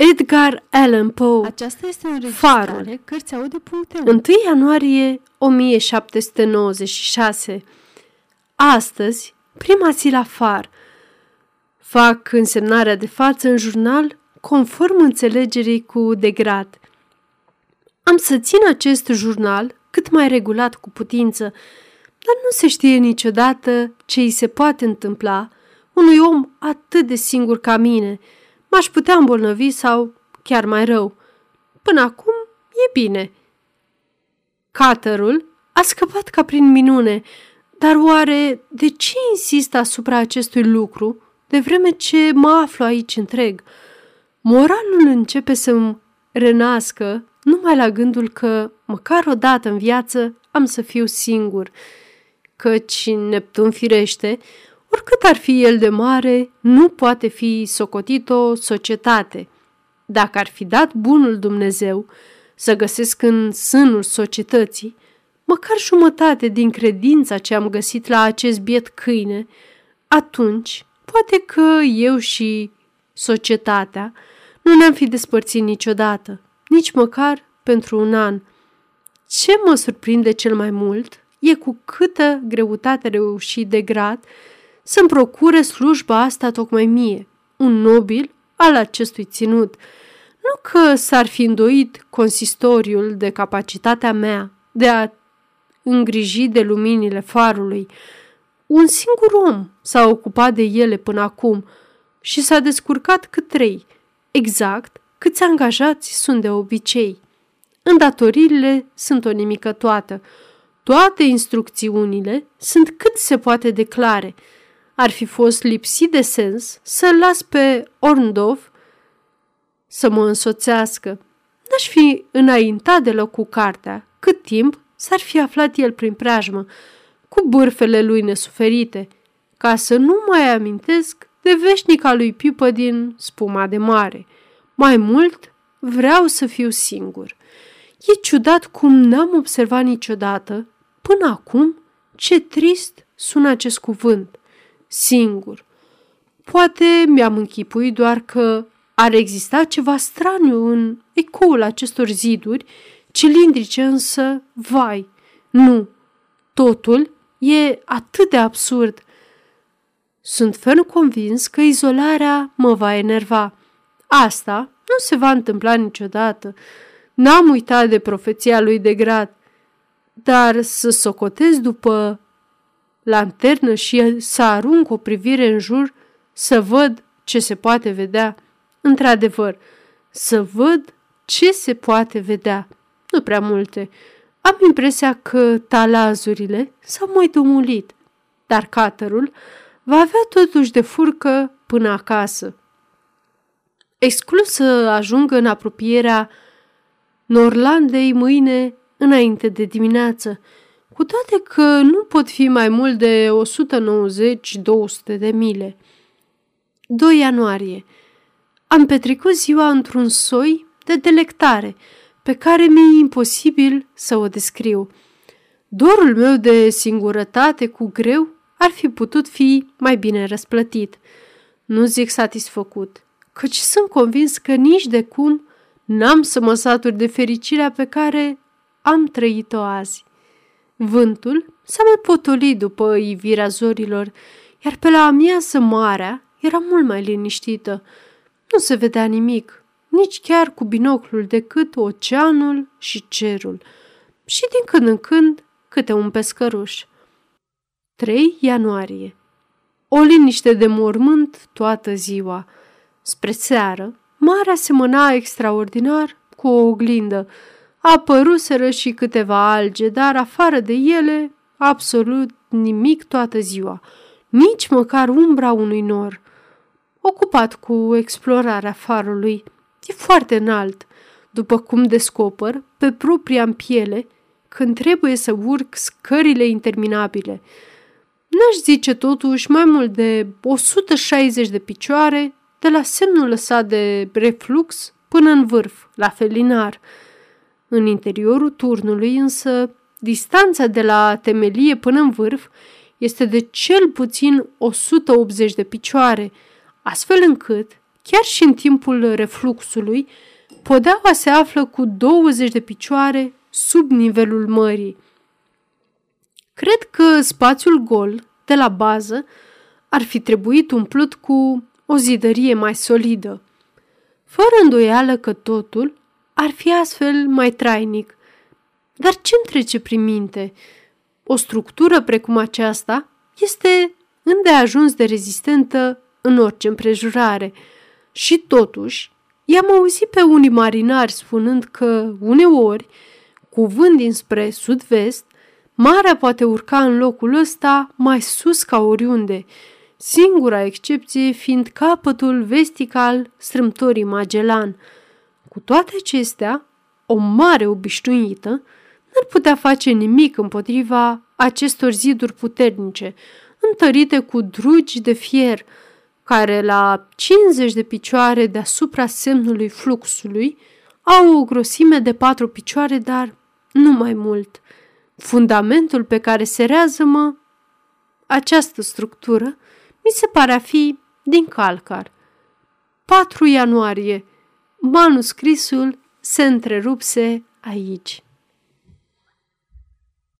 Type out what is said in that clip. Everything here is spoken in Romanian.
Edgar Allan Poe Aceasta este o înregistrare Farul. Cărțiaudio.eu 1 ianuarie 1796 Astăzi, prima zi la far. Fac însemnarea de față în jurnal conform înțelegerii cu Degrat. Am să țin acest jurnal cât mai regulat cu putință, dar nu se știe niciodată ce îi se poate întâmpla unui om atât de singur ca mine. M-aș putea îmbolnăvi sau chiar mai rău. Până acum e bine. Caterul a scăpat ca prin minune, dar oare de ce insist asupra acestui lucru, de vreme ce mă aflu aici întreg? Moralul începe să-mi renască numai la gândul că, măcar o dată în viață, am să fiu singur, căci Neptun firește, oricât ar fi el de mare, nu poate fi socotit o societate. Dacă ar fi dat bunul Dumnezeu să găsesc în sânul societății, măcar jumătate din credința ce am găsit la acest biet câine, atunci poate că eu și societatea nu ne-am fi despărțit niciodată, nici măcar pentru un an. Ce mă surprinde cel mai mult e cu câtă greutate reușit de grad să-mi procure slujba asta tocmai mie, un nobil al acestui ținut. Nu că s-ar fi îndoit consistoriul de capacitatea mea de a îngriji de luminile farului. Un singur om s-a ocupat de ele până acum și s-a descurcat cât trei, exact câți angajați sunt de obicei. Îndatoririle sunt o nimică toată. Toate instrucțiunile sunt cât se poate declare. Ar fi fost lipsit de sens să-l las pe Orndov să mă însoțească. N-aș fi înaintat deloc cu cartea, cât timp s-ar fi aflat el prin preajmă, cu bârfele lui nesuferite, ca să nu mai amintesc de veșnica lui Pipă din spuma de mare. Mai mult, vreau să fiu singur. E ciudat cum n-am observat niciodată, până acum, ce trist sună acest cuvânt. Singur. Poate mi-am închipuit doar că ar exista ceva straniu în ecoul acestor ziduri, cilindrice însă, vai, nu. Totul e atât de absurd. Sunt ferm convins că izolarea mă va enerva. Asta nu se va întâmpla niciodată. N-am uitat de profeția lui de grad, dar să socotez după lanternă și să arunc o privire în jur, să văd ce se poate vedea. Într-adevăr, să văd ce se poate vedea. Nu prea multe. Am impresia că talazurile s-au mai dumulit, dar caterul va avea totuși de furcă până acasă. Exclus să ajungă în apropierea Norlandei mâine înainte de dimineață, cu toate că nu pot fi mai mult de 190-200 de mile. 2 ianuarie. Am petrecut ziua într-un soi de delectare, pe care mi-e imposibil să o descriu. Dorul meu de singurătate cu greu ar fi putut fi mai bine răsplătit. Nu zic satisfăcut, căci sunt convins că nici de cum n-am să mă satur de fericirea pe care am trăit-o azi. Vântul s-a mai potolit după ivirea zorilor, iar pe la amiază marea era mult mai liniștită. Nu se vedea nimic, nici chiar cu binoclul decât oceanul și cerul. Și din când în când câte un pescăruș. 3 ianuarie O liniște de mormânt toată ziua. Spre seară, marea semăna extraordinar cu o oglindă. Apăruseră și câteva alge, dar afară de ele, absolut nimic toată ziua. Nici măcar umbra unui nor. Ocupat cu explorarea farului, e foarte înalt, după cum descoper pe propria în piele când trebuie să urc scările interminabile. N-aș zice totuși mai mult de 160 de picioare de la semnul lăsat de reflux până în vârf, la felinar. În interiorul turnului însă, distanța de la temelie până în vârf este de cel puțin 180 de picioare, astfel încât chiar și în timpul refluxului, podeaua se află cu 20 de picioare sub nivelul mării. Cred că spațiul gol de la bază ar fi trebuit umplut cu o zidărie mai solidă. Fără îndoială că totul ar fi astfel mai trainic. Dar ce-mi trece prin minte? O structură precum aceasta este îndeajuns de rezistentă în orice împrejurare. Și totuși, i-am auzit pe unii marinari spunând că, uneori, cu vânt dinspre sud-vest, marea poate urca în locul ăsta mai sus ca oriunde, singura excepție fiind capătul vestic al strâmtorii Magellan. Cu toate acestea, o mare obișnuită n-ar putea face nimic împotriva acestor ziduri puternice, întărite cu drugi de fier, care la 50 de picioare deasupra semnului fluxului au o grosime de patru picioare, dar nu mai mult. Fundamentul pe care se rează-mă această structură mi se pare a fi din calcar. 4 ianuarie. Manuscrisul se întrerupse aici.